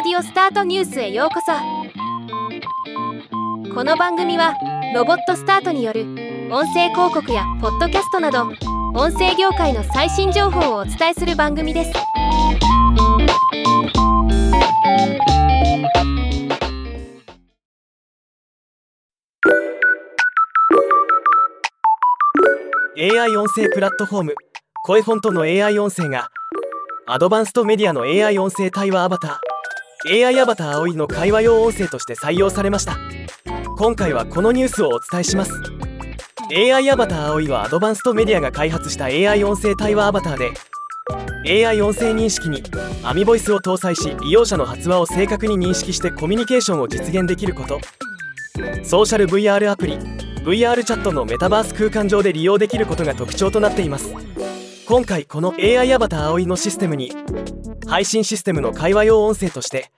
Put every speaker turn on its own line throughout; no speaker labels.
オスタートニュースへようこそ。この番組はロボットスタートによる音声広告やポッドキャストなど音声業界の最新情報をお伝えする番組です。
AI 音声プラットフォーム声フォントの AI 音声がアドバンストメディアの AI 音声対話アバター。AI アバター葵の会話用音声として採用されました。今回はこのニュースをお伝えします。AI アバター葵はアドバンストメディアが開発した AI 音声対話アバターで AI 音声認識にアミボイスを搭載し利用者の発話を正確に認識してコミュニケーションを実現できること。ソーシャル VR アプリ VR チャットのメタバース空間上で利用できることが特徴となっています。今回この AI アバター葵のシステムに配信システムの会話用音声として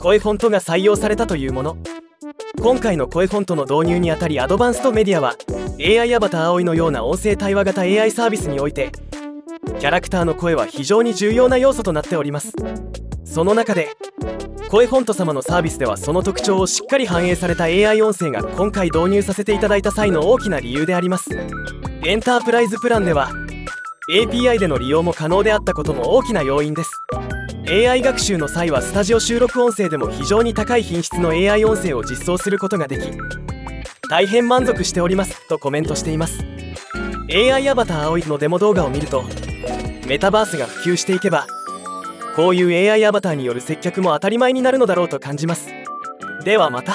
声フォントが採用されたというもの。今回の声フォントの導入にあたりアドバンストメディアは AI アバター葵のような音声対話型 AI サービスにおいてキャラクターの声は非常に重要な要素となっております。その中で声フォント様のサービスではその特徴をしっかり反映された AI 音声が今回導入させていただいた際の大きな理由であります。エンタープライズプランでは API での利用も可能であったことも大きな要因です。AI 学習の際はスタジオ収録音声でも非常に高い品質の AI 音声を実装することができ大変満足しておりますとコメントしています。AI アバター葵のデモ動画を見るとメタバースが普及していけばこういう AI アバターによる接客も当たり前になるのだろうと感じます。ではまた。